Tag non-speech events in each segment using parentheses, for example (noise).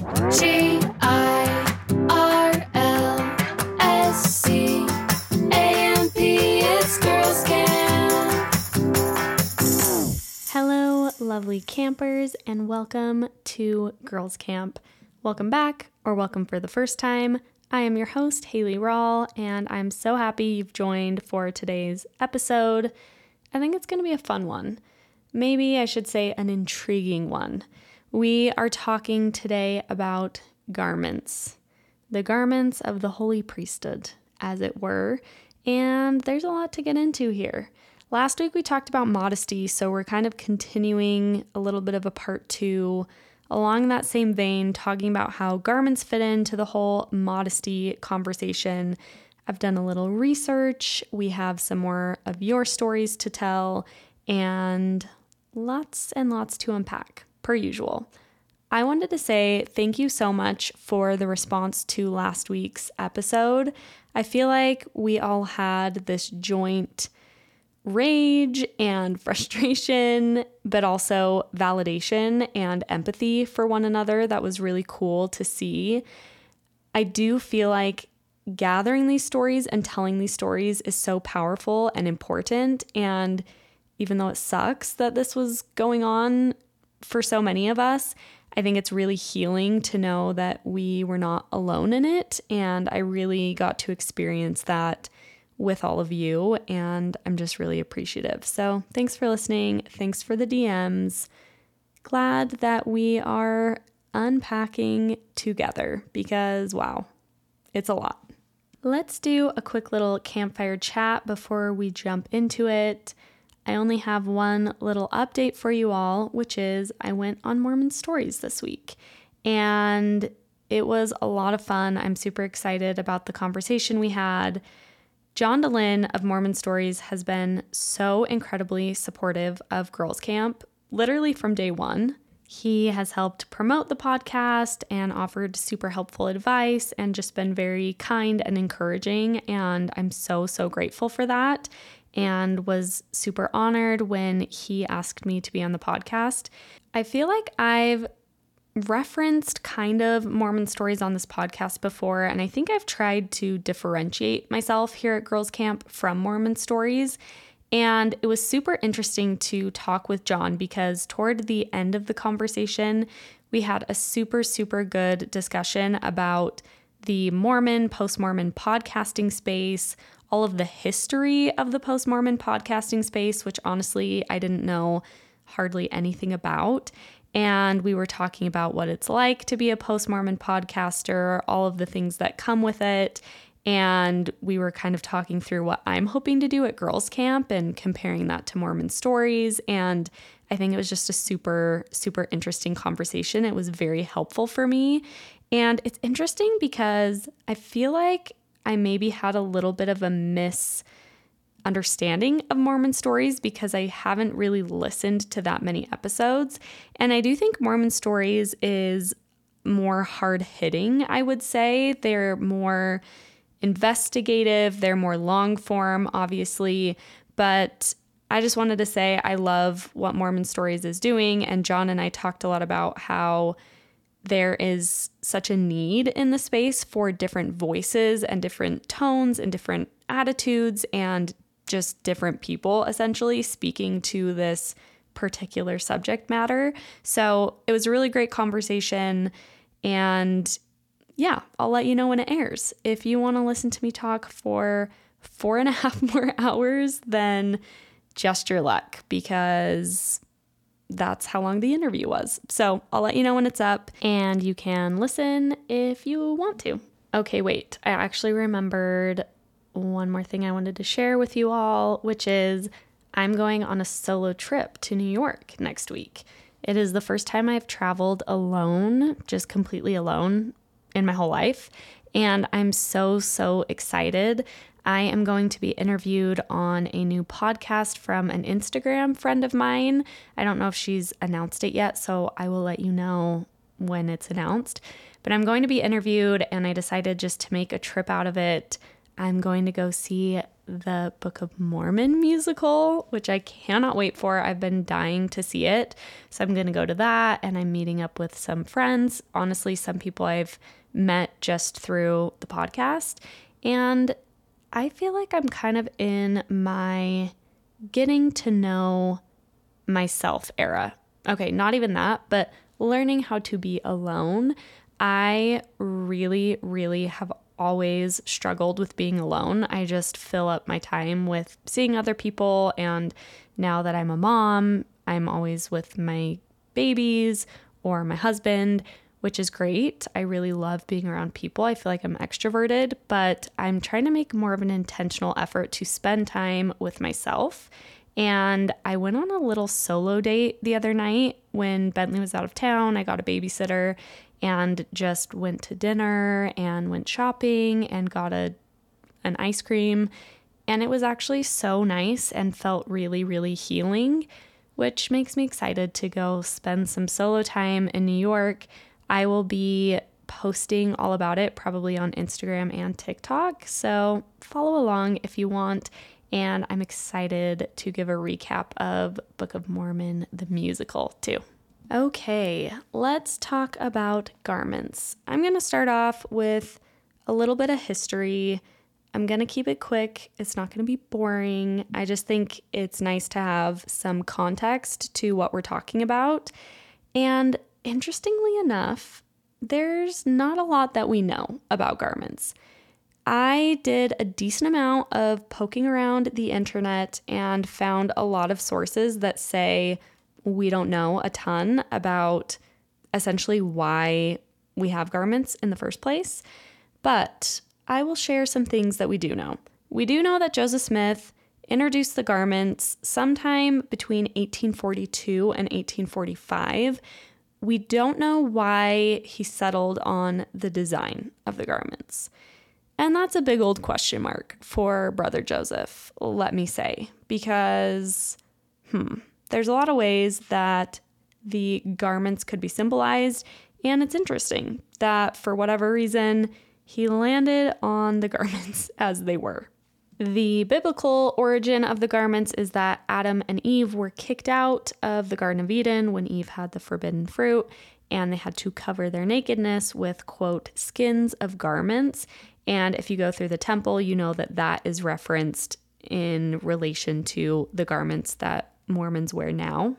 G I R L S C A M P. It's Girls Camp. Hello, lovely campers, and welcome to Girls Camp. Welcome back, or welcome for the first time. I am your host, Hayley Rawle, and I'm so happy you've joined for today's episode. I think it's going to be a fun one. Maybe I should say an intriguing one. We are talking today about garments, the garments of the holy priesthood, as it were, and there's a lot to get into here. Last week we talked about modesty, so we're kind of continuing a little bit of a part two along that same vein, talking about how garments fit into the whole modesty conversation. I've done a little research. We have some more of your stories to tell, and lots and lots to unpack, per usual. I wanted to say thank you so much for the response to last week's episode. I feel like we all had this joint rage and (laughs) frustration, but also validation and empathy for one another. That was really cool to see. I do feel like gathering these stories and telling these stories is so powerful and important. And even though it sucks that this was going on for so many of us, I think it's really healing to know that we were not alone in it. And I really got to experience that with all of you. And I'm just really appreciative. So thanks for listening. Thanks for the DMs. Glad that we are unpacking together because, wow, it's a lot. Let's do a quick little campfire chat before we jump into it. I only have one little update for you all, which is I went on Mormon Stories this week. And it was a lot of fun. I'm super excited about the conversation we had. John Dehlin of Mormon Stories has been so incredibly supportive of Girls Camp, literally from day one. He has helped promote the podcast and offered super helpful advice and just been very kind and encouraging. And I'm so, so grateful for that and was super honored when he asked me to be on the podcast. I feel like I've referenced kind of Mormon stories on this podcast before, and I think I've tried to differentiate myself here at Girls Camp from Mormon stories. And it was super interesting to talk with John because toward the end of the conversation, we had a super, super good discussion about the Mormon, post Mormon podcasting space, all of the history of the post Mormon podcasting space, which honestly I didn't know hardly anything about. And we were talking about what it's like to be a post Mormon podcaster, all of the things that come with it. And we were kind of talking through what I'm hoping to do at girls' camp and comparing that to Mormon stories. And I think it was just a super, super interesting conversation. It was very helpful for me. And it's interesting because I feel like I maybe had a little bit of a misunderstanding of Mormon stories because I haven't really listened to that many episodes. And I do think Mormon stories is more hard hitting, I would say. They're more investigative, they're more long form, obviously. But I just wanted to say I love what Mormon Stories is doing. And John and I talked a lot about how there is such a need in the space for different voices and different tones and different attitudes and just different people essentially speaking to this particular subject matter. So it was a really great conversation. And yeah, I'll let you know when it airs. If you want to listen to me talk for four and a half (laughs) more hours, then just your luck because that's how long the interview was. So I'll let you know when it's up and you can listen if you want to. Okay, wait. I actually remembered one more thing I wanted to share with you all, which is I'm going on a solo trip to New York next week. It is the first time I've traveled alone, just completely alone in my whole life. And I'm so, so excited. I am going to be interviewed on a new podcast from an Instagram friend of mine. I don't know if she's announced it yet, so I will let you know when it's announced. But I'm going to be interviewed, and I decided just to make a trip out of it. I'm going to go see the Book of Mormon musical, which I cannot wait for. I've been dying to see it. So I'm going to go to that and I'm meeting up with some friends. Honestly, some people I've met just through the podcast. And I feel like I'm kind of in my getting to know myself era. Okay, not even that, but learning how to be alone. I really, really have always struggled with being alone. I just fill up my time with seeing other people. And now that I'm a mom, I'm always with my babies or my husband, which is great. I really love being around people. I feel like I'm extroverted, but I'm trying to make more of an intentional effort to spend time with myself. And I went on a little solo date the other night when Bentley was out of town. I got a babysitter and just went to dinner and went shopping and got a an ice cream and it was actually so nice and felt really really healing which makes me excited to go spend some solo time in New York. I will be posting all about it probably on Instagram and TikTok. So follow along if you want. And I'm excited to give a recap of Book of Mormon, the musical, too. Okay, let's talk about garments. I'm going to start off with a little bit of history. I'm going to keep it quick. It's not going to be boring. I just think it's nice to have some context to what we're talking about. And interestingly enough, there's not a lot that we know about garments. I did a decent amount of poking around the internet and found a lot of sources that say we don't know a ton about essentially why we have garments in the first place, but I will share some things that we do know. We do know that Joseph Smith introduced the garments sometime between 1842 and 1845. We don't know why he settled on the design of the garments. And that's a big old question mark for Brother Joseph, let me say, because, hmm, there's a lot of ways that the garments could be symbolized, and it's interesting that for whatever reason, he landed on the (laughs) garments as they were. The biblical origin of the garments is that Adam and Eve were kicked out of the Garden of Eden when Eve had the forbidden fruit, and they had to cover their nakedness with, quote, skins of garments. And if you go through the temple, you know that that is referenced in relation to the garments that Mormons wear now.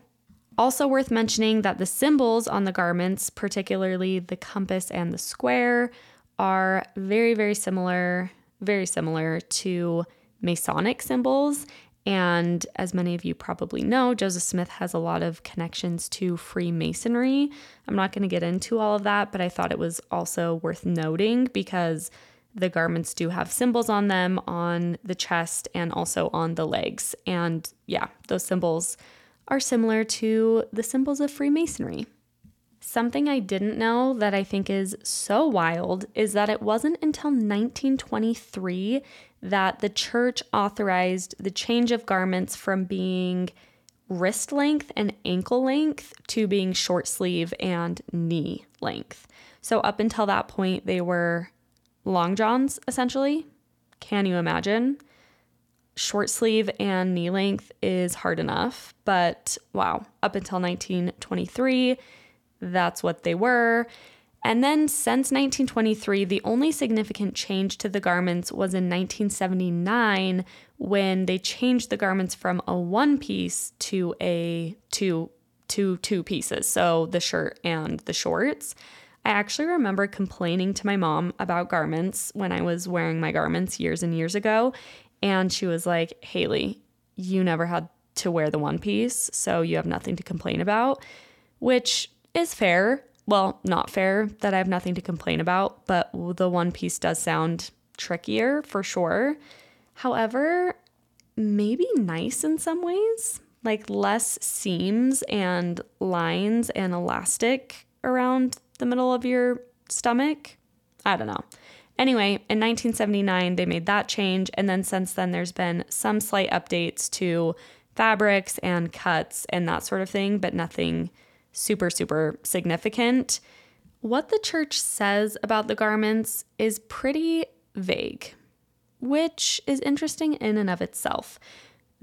Also, worth mentioning that the symbols on the garments, particularly the compass and the square, are very, very similar, very similar to Masonic symbols. And as many of you probably know, Joseph Smith has a lot of connections to Freemasonry. I'm not going to get into all of that, but I thought it was also worth noting because the garments do have symbols on them on the chest and also on the legs. And yeah, those symbols are similar to the symbols of Freemasonry. Something I didn't know that I think is so wild is that it wasn't until 1923 that the church authorized the change of garments from being wrist length and ankle length to being short sleeve and knee length. So, up until that point, they were long johns, essentially. Can you imagine? Short sleeve and knee length is hard enough, but wow, up until 1923, that's what they were. And then since 1923, the only significant change to the garments was in 1979 when they changed the garments from a one piece to a two pieces. So the shirt and the shorts. I actually remember complaining to my mom about garments when I was wearing my garments years and years ago. And she was like, Hayley, you never had to wear the one piece, so you have nothing to complain about, which is fair. Well, not fair that I have nothing to complain about, but the one piece does sound trickier for sure. However, maybe nice in some ways, like less seams and lines and elastic around the middle of your stomach. I don't know. Anyway, in 1979, they made that change. And then since then, there's been some slight updates to fabrics and cuts and that sort of thing, but nothing super, super significant. What the church says about the garments is pretty vague. which is interesting in and of itself.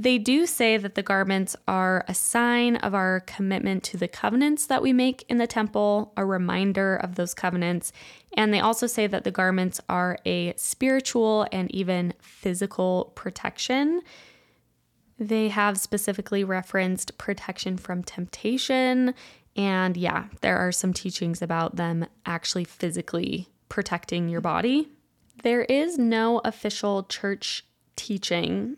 They do say that the garments are a sign of our commitment to the covenants that we make in the temple, a reminder of those covenants. And they also say that the garments are a spiritual and even physical protection. They have specifically referenced protection from temptation. And yeah, there are some teachings about them actually physically protecting your body. There is no official church teaching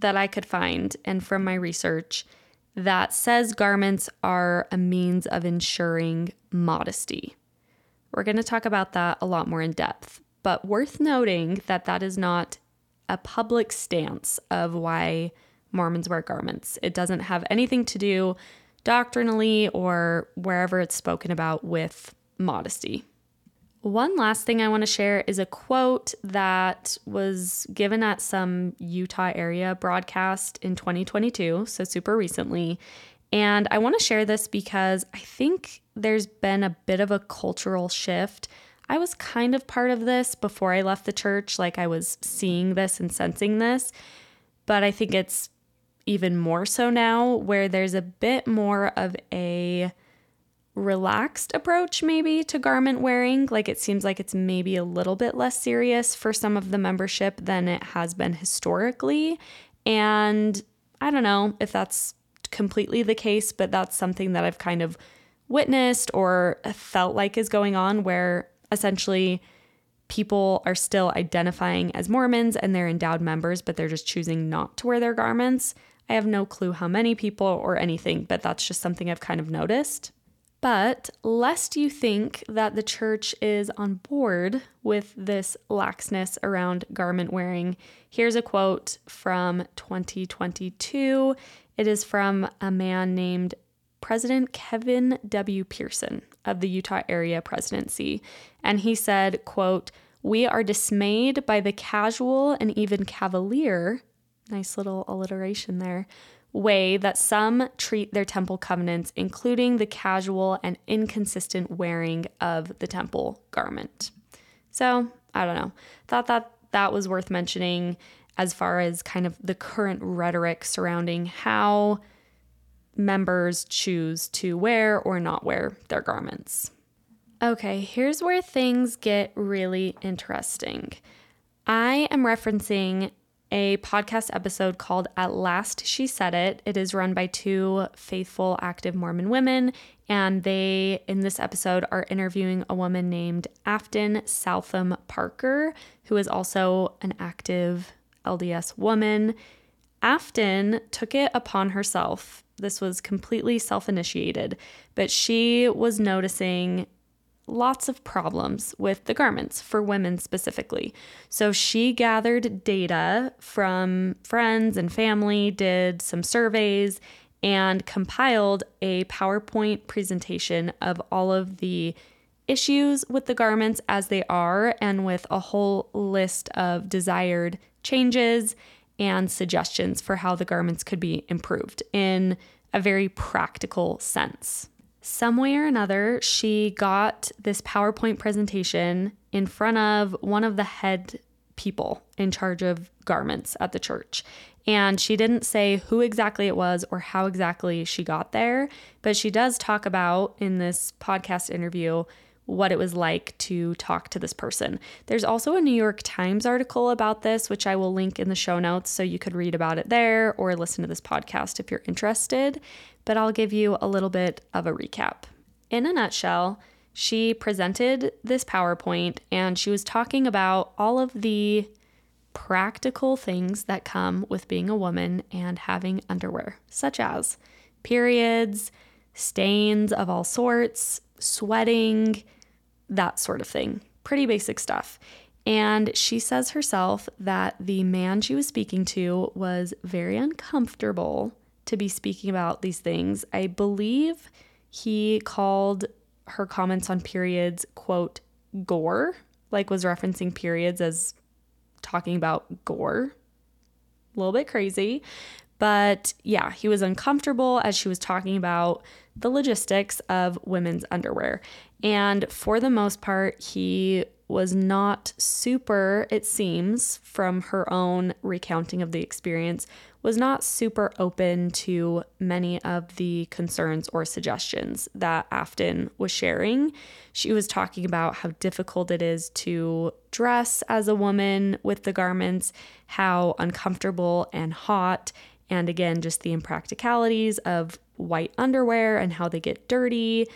that I could find and from my research that says garments are a means of ensuring modesty. We're going to talk about that a lot more in depth, but worth noting that that is not a public stance of why Mormons wear garments. It doesn't have anything to do doctrinally or wherever it's spoken about with modesty. One last thing I want to share is a quote that was given at some Utah area broadcast in 2022, so super recently. And I want to share this because I think there's been a bit of a cultural shift. I was kind of part of this before I left the church, like I was seeing this and sensing this, but I think it's even more so now where there's a bit more of a relaxed approach, maybe, to garment wearing. Like it seems like it's maybe a little bit less serious for some of the membership than it has been historically. And I don't know if that's completely the case, but that's something that I've kind of witnessed or felt like is going on where essentially people are still identifying as Mormons and they're endowed members, but they're just choosing not to wear their garments. I have no clue how many people or anything, but that's just something I've kind of noticed. But lest you think that the church is on board with this laxness around garment wearing, here's a quote from 2022. It is from a man named President Kevin W. Pearson of the Utah area presidency. And he said, quote, we are dismayed by the casual and even cavalier, nice little alliteration there, way that some treat their temple covenants, including the casual and inconsistent wearing of the temple garment. So, I don't know. Thought that that was worth mentioning as far as kind of the current rhetoric surrounding how members choose to wear or not wear their garments. Okay, here's where things get really interesting. I am referencing a podcast episode called At Last She Said It. It is run by two faithful, active Mormon women, and they, in this episode, are interviewing a woman named Afton Southam Parker, who is also an active LDS woman. Afton took it upon herself. This was completely self initiated, but she was noticing lots of problems with the garments for women specifically. So she gathered data from friends and family, did some surveys, and compiled a PowerPoint presentation of all of the issues with the garments as they are and with a whole list of desired changes and suggestions for how the garments could be improved in a very practical sense some way or another, she got this PowerPoint presentation in front of one of the head people in charge of garments at the church. And she didn't say who exactly it was or how exactly she got there, but she does talk about in this podcast interview what it was like to talk to this person. There's also a New York Times article about this, which I will link in the show notes so you could read about it there or listen to this podcast if you're interested but I'll give you a little bit of a recap. In a nutshell, she presented this PowerPoint and she was talking about all of the practical things that come with being a woman and having underwear, such as periods, stains of all sorts, sweating, that sort of thing. Pretty basic stuff. And she says herself that the man she was speaking to was very uncomfortable to be speaking about these things. I believe he called her comments on periods, quote, gore, like was referencing periods as talking about gore. A little bit crazy. But yeah, he was uncomfortable as she was talking about the logistics of women's underwear. And for the most part, he was not super, it seems, from her own recounting of the experience, was not super open to many of the concerns or suggestions that Afton was sharing. She was talking about how difficult it is to dress as a woman with the garments, how uncomfortable and hot, and again, just the impracticalities of white underwear and how they get dirty,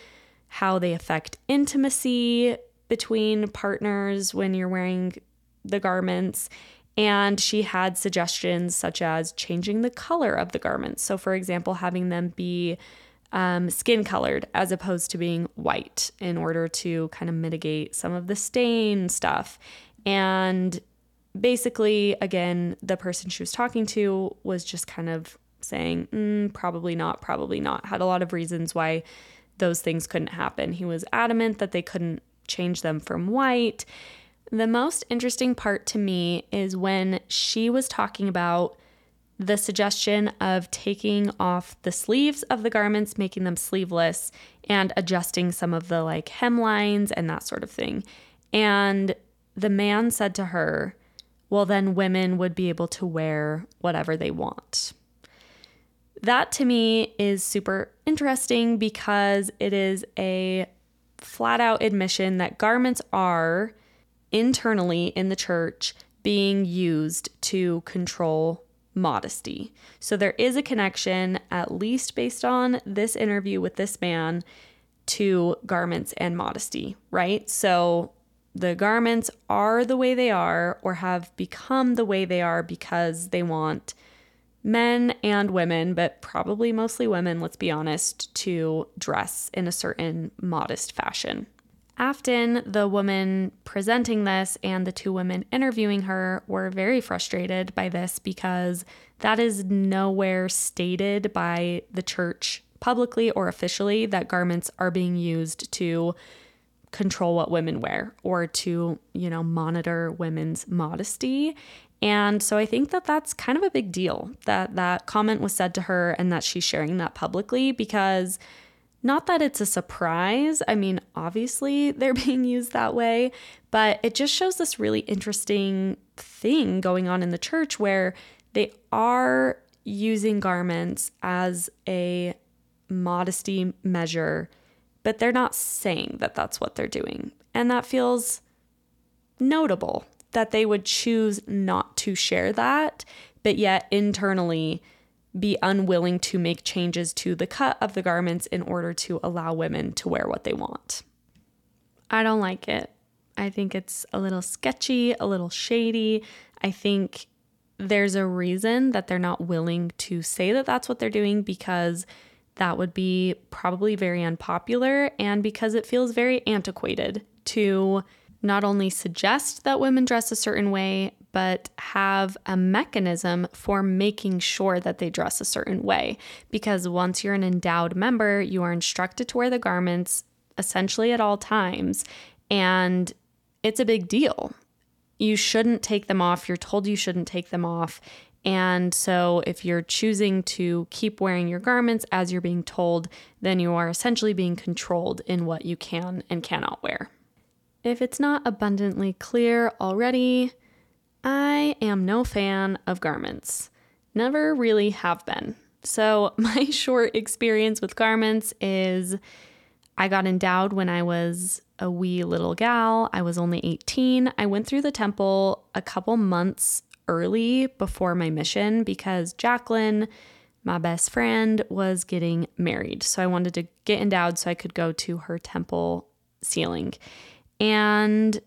how they affect intimacy between partners when you're wearing the garments. And she had suggestions such as changing the color of the garments. So, for example, having them be um, skin colored as opposed to being white in order to kind of mitigate some of the stain stuff. And basically, again, the person she was talking to was just kind of saying, mm, probably not, probably not, had a lot of reasons why those things couldn't happen. He was adamant that they couldn't change them from white. The most interesting part to me is when she was talking about the suggestion of taking off the sleeves of the garments, making them sleeveless, and adjusting some of the like hemlines and that sort of thing. And the man said to her, Well, then women would be able to wear whatever they want. That to me is super interesting because it is a flat out admission that garments are internally in the church being used to control modesty. So there is a connection, at least based on this interview with this man, to garments and modesty, right? So the garments are the way they are or have become the way they are because they want men and women, but probably mostly women, let's be honest, to dress in a certain modest fashion. Afton, the woman presenting this, and the two women interviewing her were very frustrated by this because that is nowhere stated by the church publicly or officially that garments are being used to control what women wear or to, you know, monitor women's modesty. And so I think that that's kind of a big deal that that comment was said to her and that she's sharing that publicly because not that it's a surprise. I mean, obviously (laughs) they're being used that way, but it just shows this really interesting thing going on in the church where they are using garments as a modesty measure, but they're not saying that that's what they're doing. And that feels notable that they would choose not to share that, but yet internally be unwilling to make changes to the cut of the garments in order to allow women to wear what they want. I don't like it. I think it's a little sketchy, a little shady. I think there's a reason that they're not willing to say that that's what they're doing because that would be probably very unpopular and because it feels very antiquated to not only suggest that women dress a certain way, but have a mechanism for making sure that they dress a certain way. Because once you're an endowed member, you are instructed to wear the garments essentially at all times. And it's a big deal. You shouldn't take them off. You're told you shouldn't take them off. And so, if you're choosing to keep wearing your garments as you're being told, then you are essentially being controlled in what you can and cannot wear. If it's not abundantly clear already, I am no fan of garments. Never really have been. So, (laughs) my short experience with garments is I got endowed when I was a wee little gal. I was only 18. I went through the temple a couple months early before my mission because Jacqueline, my best friend, was getting married. So I wanted to get endowed so I could go to her temple sealing. And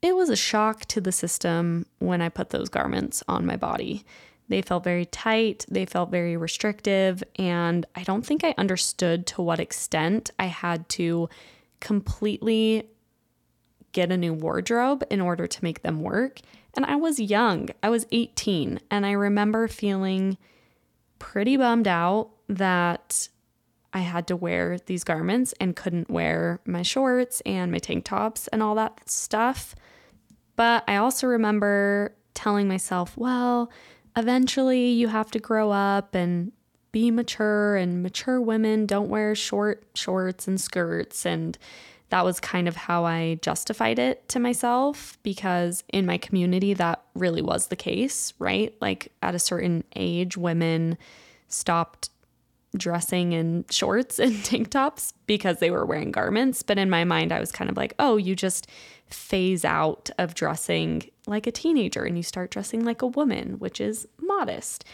it was a shock to the system when I put those garments on my body. They felt very tight, they felt very restrictive, and I don't think I understood to what extent I had to completely get a new wardrobe in order to make them work. And I was young, I was 18, and I remember feeling pretty bummed out that I had to wear these garments and couldn't wear my shorts and my tank tops and all that stuff. But I also remember telling myself, well, eventually you have to grow up and be mature, and mature women don't wear short shorts and skirts, and that was kind of how I justified it to myself because in my community, that really was the case, right? Like at a certain age, women stopped dressing in shorts and (laughs) tank tops because they were wearing garments. But in my mind, I was kind of like, oh, you just phase out of dressing like a teenager and you start dressing like a woman, which is modest.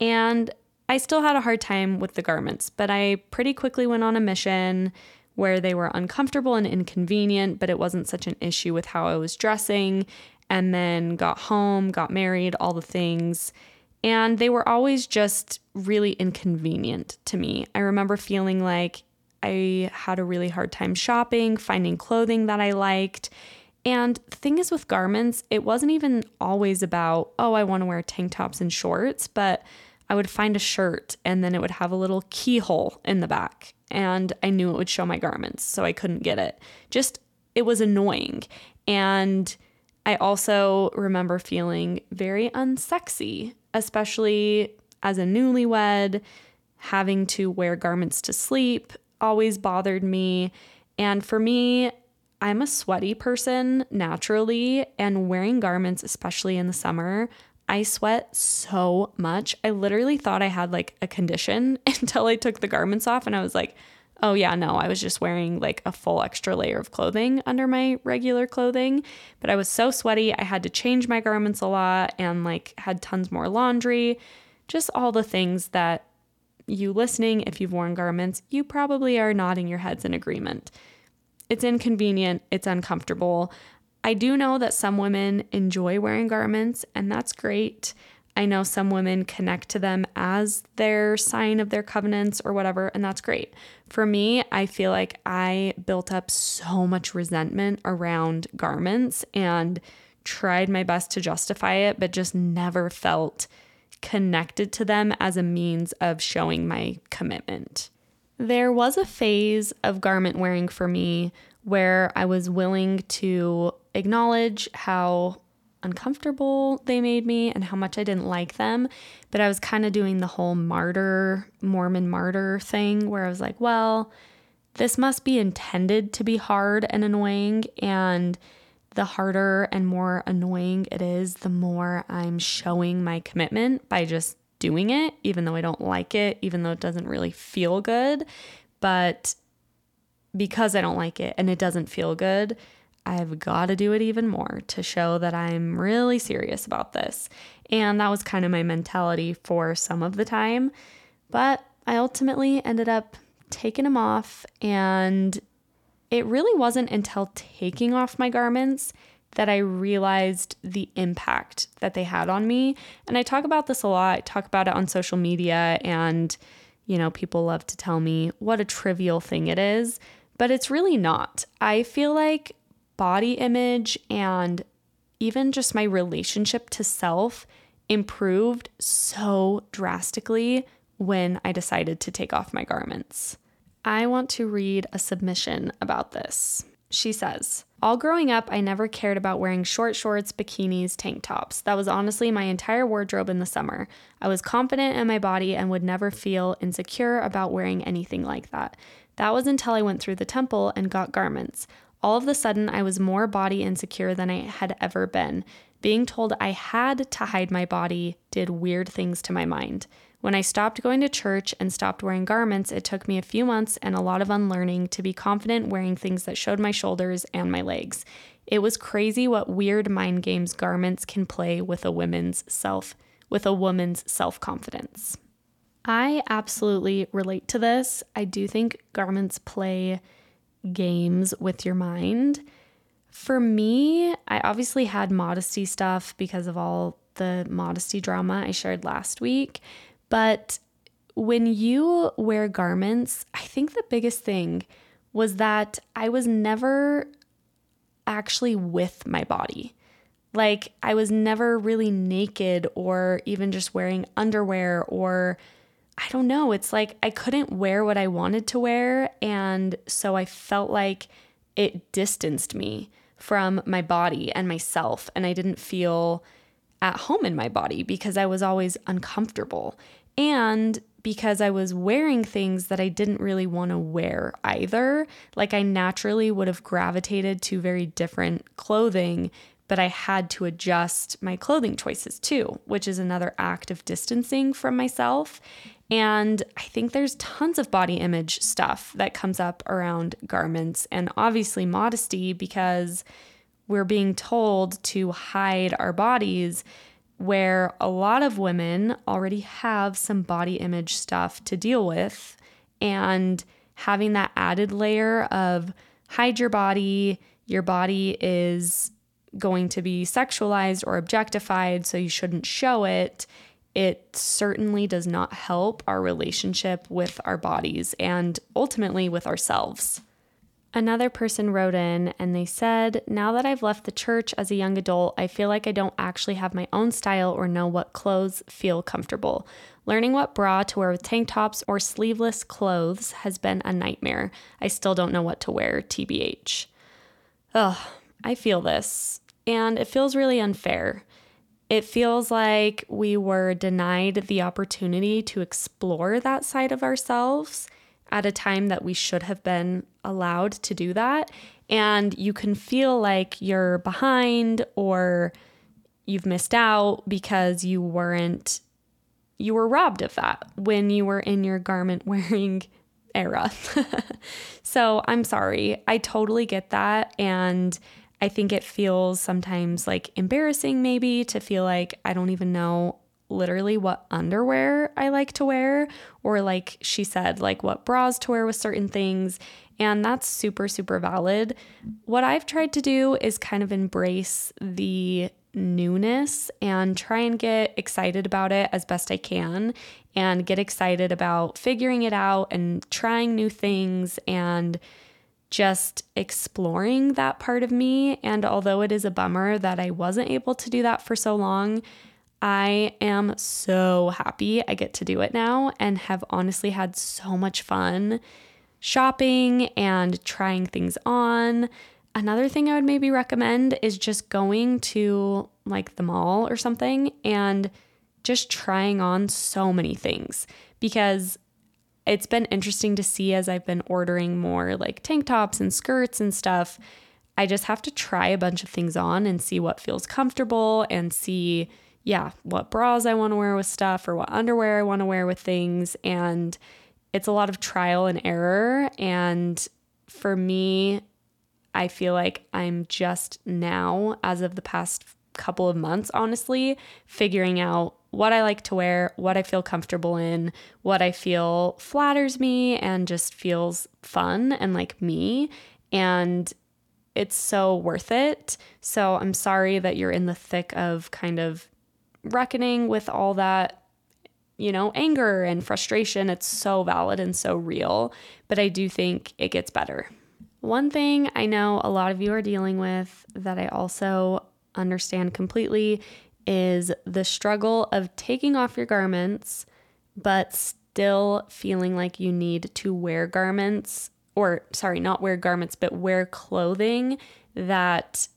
And I still had a hard time with the garments, but I pretty quickly went on a mission where they were uncomfortable and inconvenient, but it wasn't such an issue with how I was dressing. And then got home, got married, all the things. And they were always just really inconvenient to me. I remember feeling like I had a really hard time shopping, finding clothing that I liked. And the thing is with garments, it wasn't even always about, oh, I want to wear tank tops and shorts, but I would find a shirt and then it would have a little keyhole in the back. And I knew it would show my garments, so I couldn't get it. Just, it was annoying. And I also remember feeling very unsexy, especially as a newlywed. Having to wear garments to sleep always bothered me. And for me, I'm a sweaty person naturally, and wearing garments, especially in the summer, I sweat so much. I literally thought I had like a condition (laughs) until I took the garments off and I was like, oh yeah, no, I was just wearing like a full extra layer of clothing under my regular clothing. But I was so sweaty, I had to change my garments a lot and like had tons more laundry. Just all the things that you listening, if you've worn garments, you probably are nodding your heads in agreement. It's inconvenient, it's uncomfortable. I do know that some women enjoy wearing garments, and that's great. I know some women connect to them as their sign of their covenants or whatever, and that's great. For me, I feel like I built up so much resentment around garments and tried my best to justify it, but just never felt connected to them as a means of showing my commitment. There was a phase of garment wearing for me where I was willing to acknowledge how uncomfortable they made me and how much I didn't like them. But I was kind of doing the whole martyr, Mormon martyr thing where I was like, well, this must be intended to be hard and annoying. And the harder and more annoying it is, the more I'm showing my commitment by just doing it, even though I don't like it, even though it doesn't really feel good. But because I don't like it and it doesn't feel good, I've got to do it even more to show that I'm really serious about this. And that was kind of my mentality for some of the time. But I ultimately ended up taking them off. And it really wasn't until taking off my garments that I realized the impact that they had on me. And I talk about this a lot. I talk about it on social media, and, you know, people love to tell me what a trivial thing it is, but it's really not. I feel like body image and even just my relationship to self improved so drastically when I decided to take off my garments. I want to read a submission about this. She says, All growing up, I never cared about wearing short shorts, bikinis, tank tops. That was honestly my entire wardrobe in the summer. I was confident in my body and would never feel insecure about wearing anything like that. That was until I went through the temple and got garments. All of a sudden, I was more body insecure than I had ever been. Being told I had to hide my body did weird things to my mind. When I stopped going to church and stopped wearing garments, it took me a few months and a lot of unlearning to be confident wearing things that showed my shoulders and my legs. It was crazy what weird mind games garments can play with a woman's self, with a woman's self-confidence. I absolutely relate to this. I do think garments play games with your mind. For me, I obviously had modesty stuff because of all the modesty drama I shared last week. But when you wear garments, I think the biggest thing was that I was never actually with my body. Like, I was never really naked or even just wearing underwear or I don't know. It's like I couldn't wear what I wanted to wear. And so I felt like it distanced me from my body and myself. And I didn't feel at home in my body because I was always uncomfortable. And because I was wearing things that I didn't really want to wear either. Like I naturally would have gravitated to very different clothing, but I had to adjust my clothing choices too, which is another act of distancing from myself. And I think there's tons of body image stuff that comes up around garments and obviously modesty because we're being told to hide our bodies where a lot of women already have some body image stuff to deal with. And having that added layer of hide your body, your body is going to be sexualized or objectified, so you shouldn't show it. It certainly does not help our relationship with our bodies and ultimately with ourselves. Another person wrote in and they said, Now that I've left the church as a young adult, I feel like I don't actually have my own style or know what clothes feel comfortable. Learning what bra to wear with tank tops or sleeveless clothes has been a nightmare. I still don't know what to wear, TBH. Ugh, I feel this, and it feels really unfair. It feels like we were denied the opportunity to explore that side of ourselves at a time that we should have been allowed to do that. And you can feel like you're behind or you've missed out because you weren't, you were robbed of that when you were in your garment (laughs) wearing era. (laughs) so I'm sorry. I totally get that. And I think it feels sometimes like embarrassing, maybe to feel like I don't even know literally what underwear I like to wear, or like she said, like what bras to wear with certain things. And that's super, super valid. What I've tried to do is kind of embrace the newness and try and get excited about it as best I can and get excited about figuring it out and trying new things and just exploring that part of me. And although it is a bummer that I wasn't able to do that for so long, I am so happy I get to do it now and have honestly had so much fun shopping and trying things on. Another thing I would maybe recommend is just going to like the mall or something and just trying on so many things because it's been interesting to see as I've been ordering more like tank tops and skirts and stuff. I just have to try a bunch of things on and see what feels comfortable and see yeah, what bras I want to wear with stuff or what underwear I want to wear with things. And it's a lot of trial and error. And for me, I feel like I'm just now, as of the past couple of months, honestly, figuring out what I like to wear, what I feel comfortable in, what I feel flatters me and just feels fun and like me. And it's so worth it. So I'm sorry that you're in the thick of kind of reckoning with all that, you know, anger and frustration. It's so valid and so real, but I do think it gets better. One thing I know a lot of you are dealing with that I also understand completely is the struggle of taking off your garments, but still feeling like you need to wear garments, or sorry, not wear garments, but wear clothing that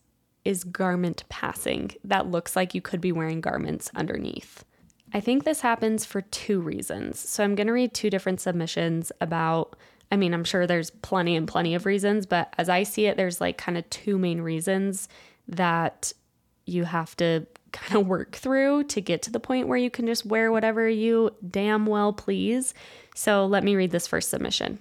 is garment passing that looks like you could be wearing garments underneath. I think this happens for two reasons. So I'm going to read two different submissions about I mean, I'm sure there's plenty and plenty of reasons, but as I see it, there's like kind of two main reasons that you have to kind of work through to get to the point where you can just wear whatever you damn well please. So let me read this first submission.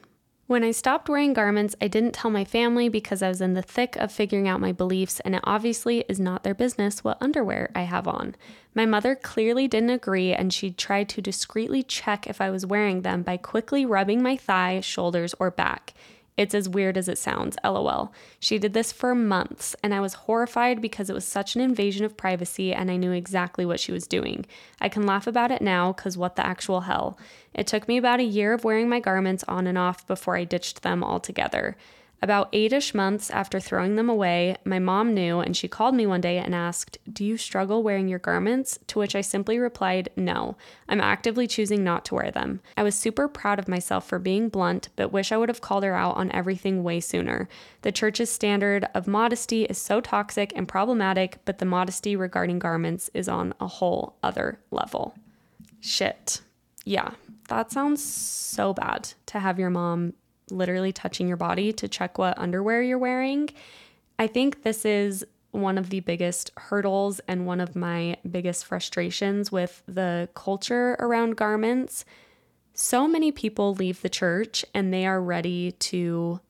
When I stopped wearing garments, I didn't tell my family because I was in the thick of figuring out my beliefs, and it obviously is not their business what underwear I have on. My mother clearly didn't agree, and she tried to discreetly check if I was wearing them by quickly rubbing my thigh, shoulders, or back. It's as weird as it sounds, lol. She did this for months, and I was horrified because it was such an invasion of privacy and I knew exactly what she was doing. I can laugh about it now because what the actual hell. It took me about a year of wearing my garments on and off before I ditched them altogether. About eight ish months after throwing them away, my mom knew and she called me one day and asked, Do you struggle wearing your garments? To which I simply replied, No. I'm actively choosing not to wear them. I was super proud of myself for being blunt, but wish I would have called her out on everything way sooner. The church's standard of modesty is so toxic and problematic, but the modesty regarding garments is on a whole other level. Shit. Yeah, that sounds so bad to have your mom literally touching your body to check what underwear you're wearing. I think this is one of the biggest hurdles and one of my biggest frustrations with the culture around garments. So many people leave the church and they are ready to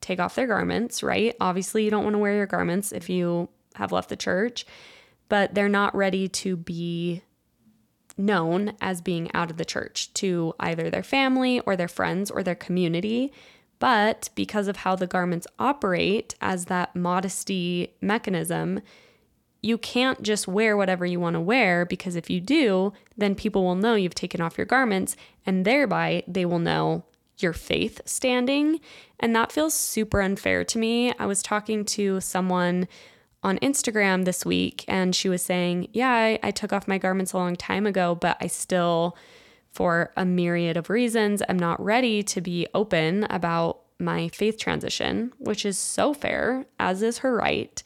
take off their garments, right? Obviously, you don't want to wear your garments if you have left the church, but they're not ready to be known as being out of the church to either their family or their friends or their community. But because of how the garments operate as that modesty mechanism, you can't just wear whatever you want to wear because if you do, then people will know you've taken off your garments and thereby they will know your faith standing. And that feels super unfair to me. I was talking to someone on Instagram this week and she was saying, Yeah, I, I took off my garments a long time ago, but I still for a myriad of reasons, I'm not ready to be open about my faith transition, which is so fair, as is her right.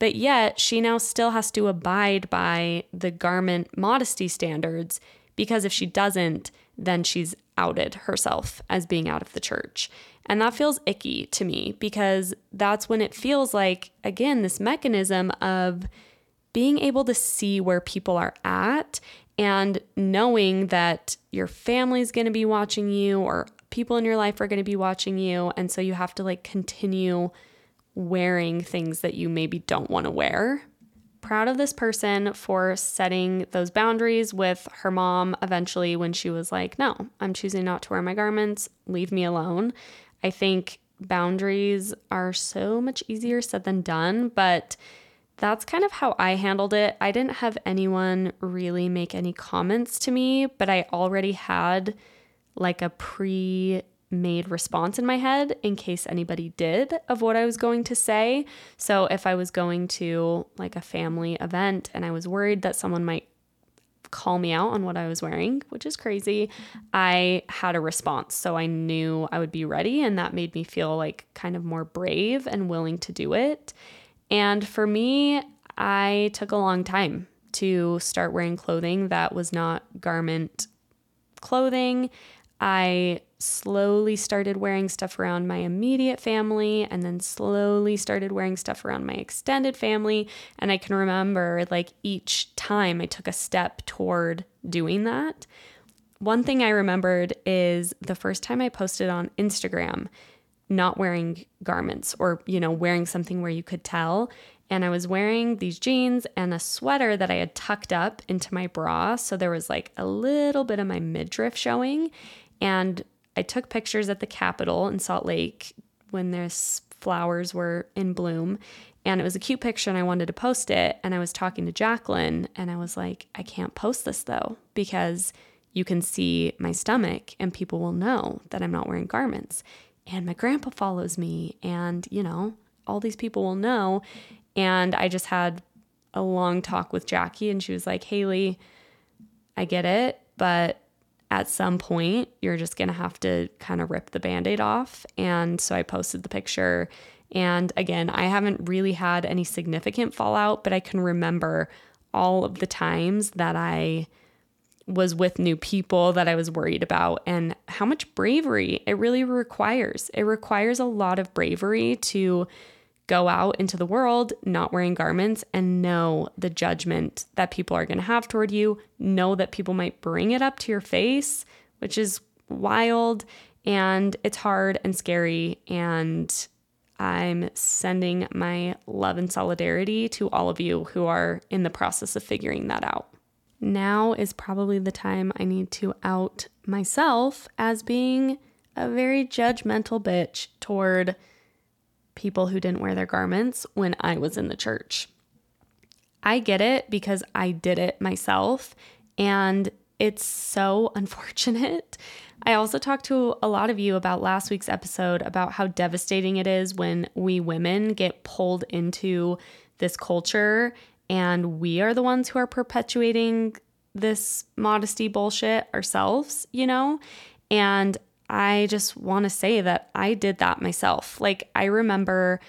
But yet, she now still has to abide by the garment modesty standards because if she doesn't, then she's outed herself as being out of the church. And that feels icky to me because that's when it feels like, again, this mechanism of being able to see where people are at and knowing that your family's going to be watching you or people in your life are going to be watching you and so you have to like continue wearing things that you maybe don't want to wear. Proud of this person for setting those boundaries with her mom eventually when she was like, "No, I'm choosing not to wear my garments. Leave me alone." I think boundaries are so much easier said than done, but that's kind of how I handled it. I didn't have anyone really make any comments to me, but I already had like a pre made response in my head in case anybody did of what I was going to say. So if I was going to like a family event and I was worried that someone might call me out on what I was wearing, which is crazy, I had a response. So I knew I would be ready and that made me feel like kind of more brave and willing to do it. And for me, I took a long time to start wearing clothing that was not garment clothing. I slowly started wearing stuff around my immediate family and then slowly started wearing stuff around my extended family. And I can remember like each time I took a step toward doing that. One thing I remembered is the first time I posted on Instagram not wearing garments or, you know, wearing something where you could tell. And I was wearing these jeans and a sweater that I had tucked up into my bra. So there was like a little bit of my midriff showing. And I took pictures at the Capitol in Salt Lake when there's flowers were in bloom. And it was a cute picture and I wanted to post it. And I was talking to Jacqueline and I was like, I can't post this though, because you can see my stomach and people will know that I'm not wearing garments and my grandpa follows me and you know all these people will know and i just had a long talk with jackie and she was like Hayley i get it but at some point you're just going to have to kind of rip the band-aid off and so i posted the picture and again i haven't really had any significant fallout but i can remember all of the times that i was with new people that I was worried about and how much bravery it really requires. It requires a lot of bravery to go out into the world not wearing garments and know the judgment that people are going to have toward you, know that people might bring it up to your face, which is wild and it's hard and scary and I'm sending my love and solidarity to all of you who are in the process of figuring that out. Now is probably the time I need to out myself as being a very judgmental bitch toward people who didn't wear their garments when I was in the church. I get it because I did it myself and it's so (laughs) unfortunate. I also talked to a lot of you about last week's episode about how devastating it is when we women get pulled into this culture and we are the ones who are perpetuating this modesty bullshit ourselves, you know? And I just want to say that I did that myself. Like, I remember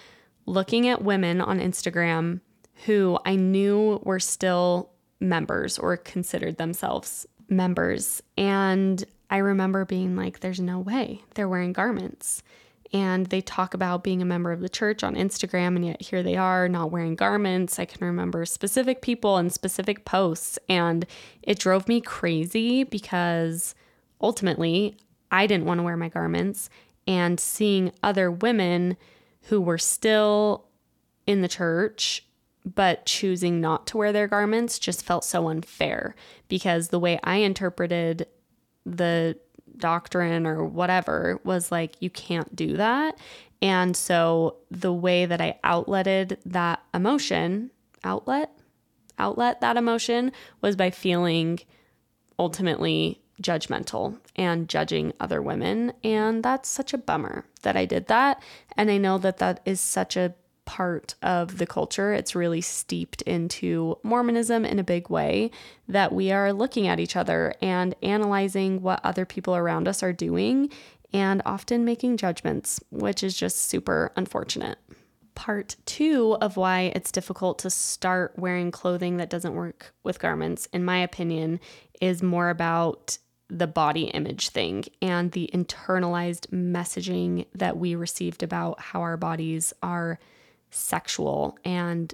looking at women on Instagram who I knew were still members or considered themselves members. And I remember being like, there's no way they're wearing garments. And they talk about being a member of the church on Instagram, and yet here they are not wearing garments. I can remember specific people and specific posts, and it drove me crazy because ultimately I didn't want to wear my garments. And seeing other women who were still in the church but choosing not to wear their garments just felt so unfair because the way I interpreted the doctrine or whatever was like, you can't do that. And so the way that I outletted that emotion, outlet, outlet that emotion was by feeling ultimately judgmental and judging other women. And that's such a bummer that I did that. And I know that that is such a part of the culture. It's really steeped into Mormonism in a big way that we are looking at each other and analyzing what other people around us are doing and often making judgments, which is just super unfortunate. Part two of why it's difficult to start wearing clothing that doesn't work with garments, in my opinion, is more about the body image thing and the internalized messaging that we received about how our bodies are sexual and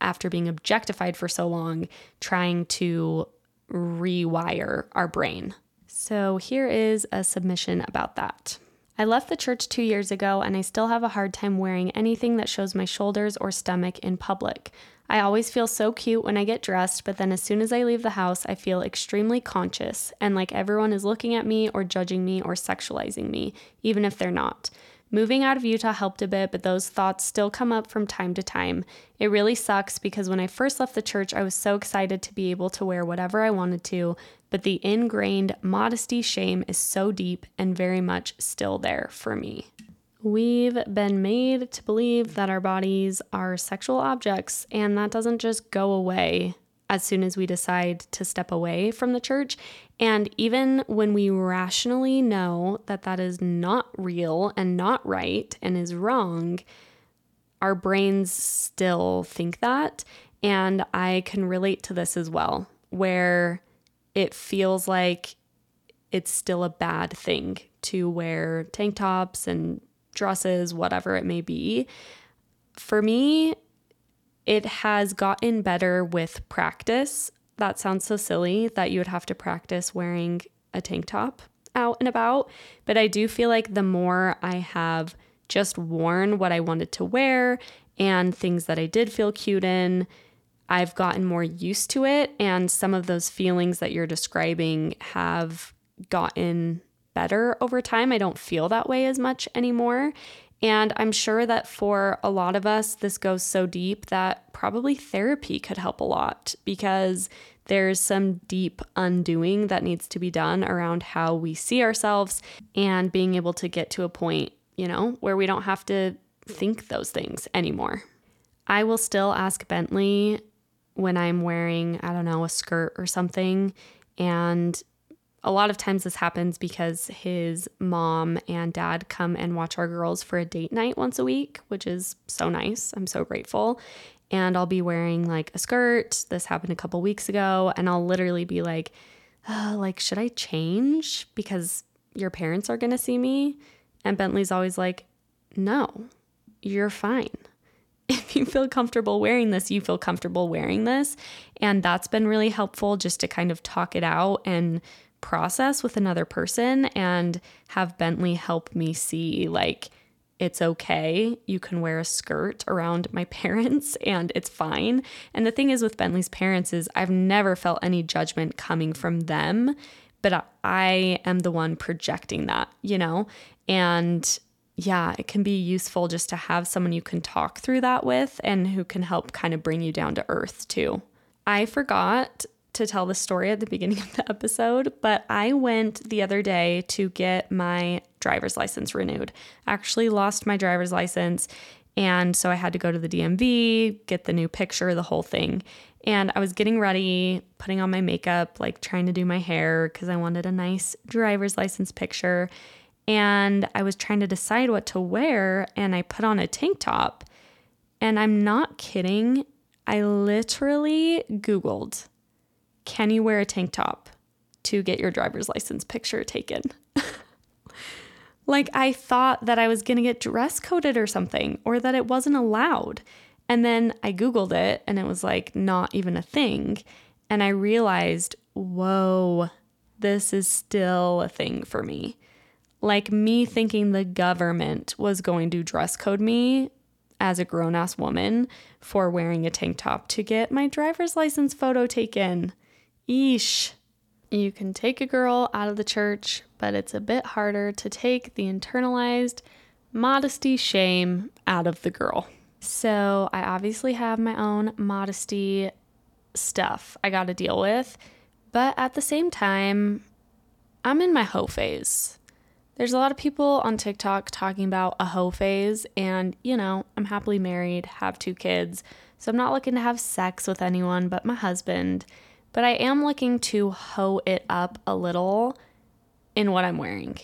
after being objectified for so long, trying to rewire our brain. So here is a submission about that. I left the church two years ago and I still have a hard time wearing anything that shows my shoulders or stomach in public. I always feel so cute when I get dressed, but then as soon as I leave the house, I feel extremely conscious and like everyone is looking at me or judging me or sexualizing me, even if they're not. Moving out of Utah helped a bit, but those thoughts still come up from time to time. It really sucks because when I first left the church, I was so excited to be able to wear whatever I wanted to, but the ingrained modesty shame is so deep and very much still there for me. We've been made to believe that our bodies are sexual objects, and that doesn't just go away as soon as we decide to step away from the church. And even when we rationally know that that is not real and not right and is wrong, our brains still think that. And I can relate to this as well, where it feels like it's still a bad thing to wear tank tops and dresses, whatever it may be. For me, it has gotten better with practice. That sounds so silly that you would have to practice wearing a tank top out and about. But I do feel like the more I have just worn what I wanted to wear and things that I did feel cute in, I've gotten more used to it. And some of those feelings that you're describing have gotten better over time. I don't feel that way as much anymore. And I'm sure that for a lot of us, this goes so deep that probably therapy could help a lot because there's some deep undoing that needs to be done around how we see ourselves and being able to get to a point, you know, where we don't have to think those things anymore. I will still ask Bentley when I'm wearing, I don't know, a skirt or something, and a lot of times this happens because his mom and dad come and watch our girls for a date night once a week, which is so nice. I'm so grateful. And I'll be wearing like a skirt. This happened a couple weeks ago. And I'll literally be like, oh, like, should I change because your parents are going to see me? And Bentley's always like, no, you're fine. (laughs) If you feel comfortable wearing this, you feel comfortable wearing this. And that's been really helpful just to kind of talk it out and process with another person and have Bentley help me see like it's okay. You can wear a skirt around my (laughs) parents and it's fine. And the thing is with Bentley's parents is I've never felt any judgment coming from them, but I am the one projecting that, you know? And yeah, it can be useful just to have someone you can talk through that with and who can help kind of bring you down to earth too. I forgot to tell the story at the beginning of the episode, but I went the other day to get my driver's license renewed. Actually lost my driver's license, and so I had to go to the DMV, get the new picture, the whole thing. And I was getting ready, putting on my makeup, like trying to do my hair because I wanted a nice driver's license picture. And I was trying to decide what to wear, and I put on a tank top. And I'm not kidding, I literally Googled can you wear a tank top? to get your driver's license picture taken. (laughs) like, I thought that I was going to get dress coded or something, or that it wasn't allowed. And then I Googled it and it was like not even a thing. And I realized, whoa, this is still a thing for me. Like me thinking the government was going to dress code me as a grown ass woman for wearing a tank top to get my driver's license photo taken. Eesh. You can take a girl out of the church, but it's a bit harder to take the internalized modesty shame out of the girl. So I obviously have my own modesty stuff I got to deal with, but at the same time, I'm in my hoe phase. There's a lot of people on TikTok talking about a hoe phase, and you know, I'm happily married, have two kids, so I'm not looking to have sex with anyone but my husband, but I am looking to hoe it up a little in what I'm wearing.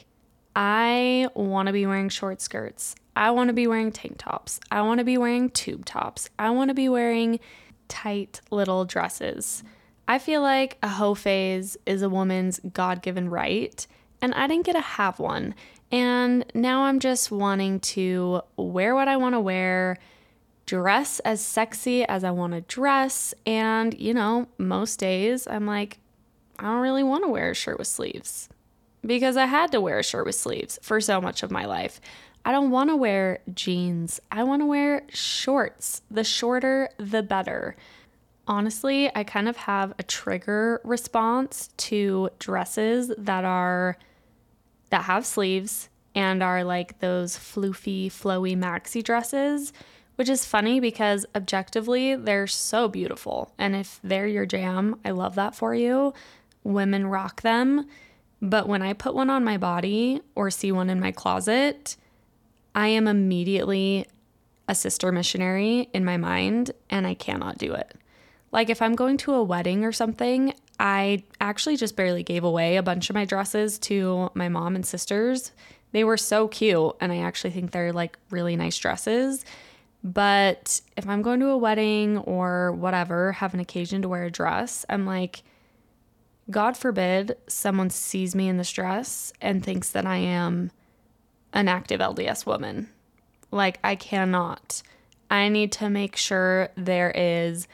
I want to be wearing short skirts. I want to be wearing tank tops. I want to be wearing tube tops. I want to be wearing tight little dresses. I feel like a hoe phase is a woman's God given right and I didn't get to have one. And now I'm just wanting to wear what I want to wear, dress as sexy as I want to dress. And, you know, most days I'm like, I don't really want to wear a shirt with sleeves because I had to wear a shirt with sleeves for so much of my life. I don't want to wear jeans. I want to wear shorts. The shorter, the better. Honestly, I kind of have a trigger response to dresses that are that have sleeves and are like those floofy, flowy maxi dresses, which is funny because objectively they're so beautiful. And if they're your jam, I love that for you. Women rock them. But when I put one on my body or see one in my closet, I am immediately a sister missionary in my mind and I cannot do it. Like if I'm going to a wedding or something, I actually just barely gave away a bunch of my dresses to my mom and sisters. They were so cute, and I actually think they're like really nice dresses. But if I'm going to a wedding or whatever, have an occasion to wear a dress, I'm like, God forbid someone sees me in this dress and thinks that I am an active LDS woman. Like, I cannot. I need to make sure there is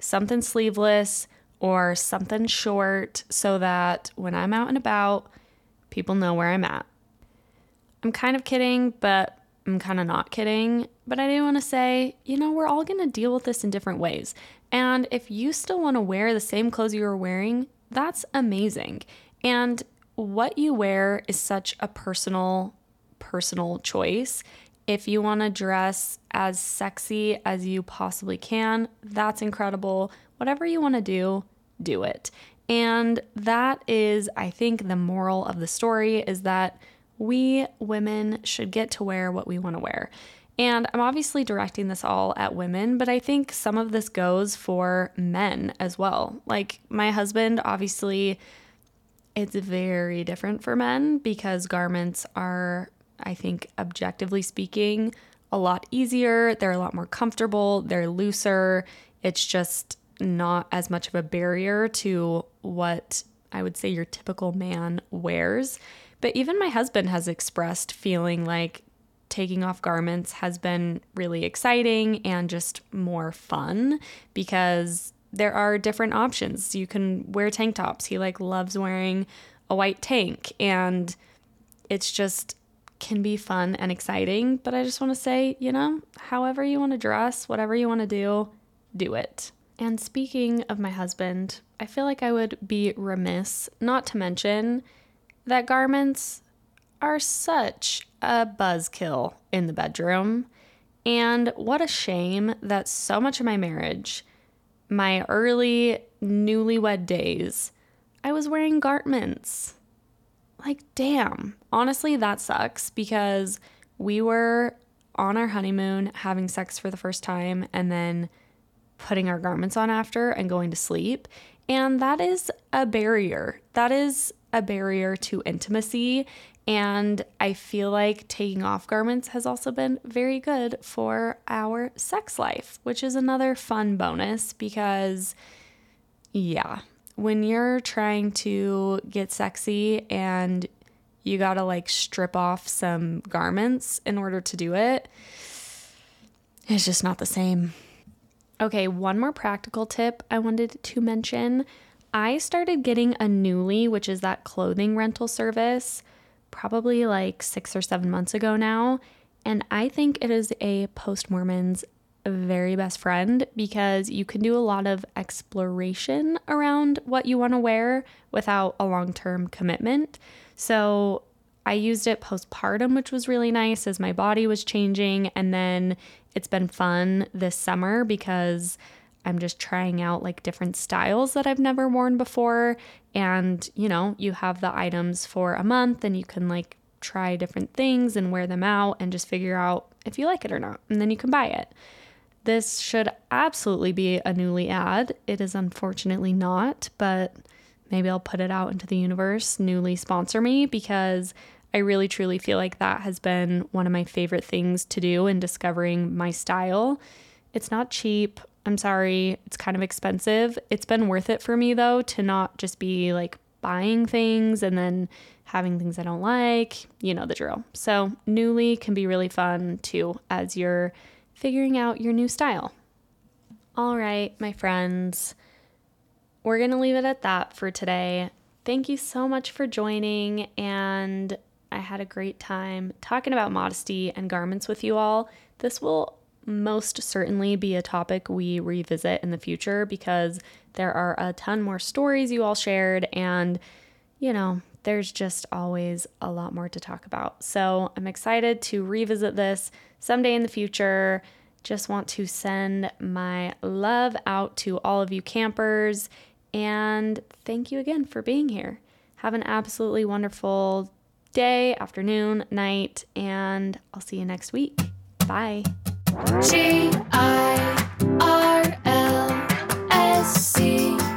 something sleeveless or something short so that when I'm out and about, people know where I'm at. I'm kind of kidding, but I'm kind of not kidding. But I do want to say, you know, we're all going to deal with this in different ways. And if you still want to wear the same clothes you were wearing, that's amazing. And what you wear is such a personal, personal choice. If you want to dress as sexy as you possibly can, that's incredible whatever you want to do, do it. And that is, I think, the moral of the story is that we women should get to wear what we want to wear. And I'm obviously directing this all at women, but I think some of this goes for men as well. Like my husband, obviously, it's very different for men because garments are, I think, objectively speaking, a lot easier. They're a lot more comfortable, they're looser. It's just not as much of a barrier to what I would say your typical man wears. But even my husband has expressed feeling like taking off garments has been really exciting and just more fun because there are different options. You can wear tank tops. He like loves wearing a white tank and it's just can be fun and exciting, but I just want to say, you know, however you want to dress, whatever you want to do, do it. And speaking of my husband, I feel like I would be remiss not to mention that garments are such a buzzkill in the bedroom. And what a shame that so much of my marriage, my early newlywed days, I was wearing garments. Like, damn. Honestly, that sucks because we were on our honeymoon having sex for the first time and then putting our garments on after and going to sleep. And that is a barrier. That is a barrier to intimacy. And I feel like taking off garments has also been very good for our sex life, which is another fun bonus because, yeah, when you're trying to get sexy and you gotta like strip off some garments in order to do it, it's just not the same. Okay, one more practical tip I wanted to mention. I started getting a Nuuly, which is that clothing rental service, probably like six or seven months ago now. And I think it is a post Mormon's very best friend because you can do a lot of exploration around what you want to wear without a long term commitment. So I used it postpartum, which was really nice as my body was changing. And then it's been fun this summer because I'm just trying out like different styles that I've never worn before. And, you know, you have the items for a month and you can like try different things and wear them out and just figure out if you like it or not. And then you can buy it. This should absolutely be a Nuuly ad. It is unfortunately not, but maybe I'll put it out into the universe. Nuuly sponsor me because I really truly feel like that has been one of my favorite things to do in discovering my style. It's not cheap. I'm sorry, it's kind of expensive. It's been worth it for me though to not just be like buying things and then having things I don't like. You know the drill. So, Nuuly can be really fun too as you're figuring out your new style. All right, my friends, we're going to leave it at that for today. Thank you so much for joining, and I had a great time talking about modesty and garments with you all. This will most certainly be a topic we revisit in the future because there are a ton more stories you all shared, and you know, there's just always a lot more to talk about. So I'm excited to revisit this someday in the future. Just want to send my love out to all of you campers and thank you again for being here. Have an absolutely wonderful day, afternoon, night, and I'll see you next week. Bye. G I R L S C.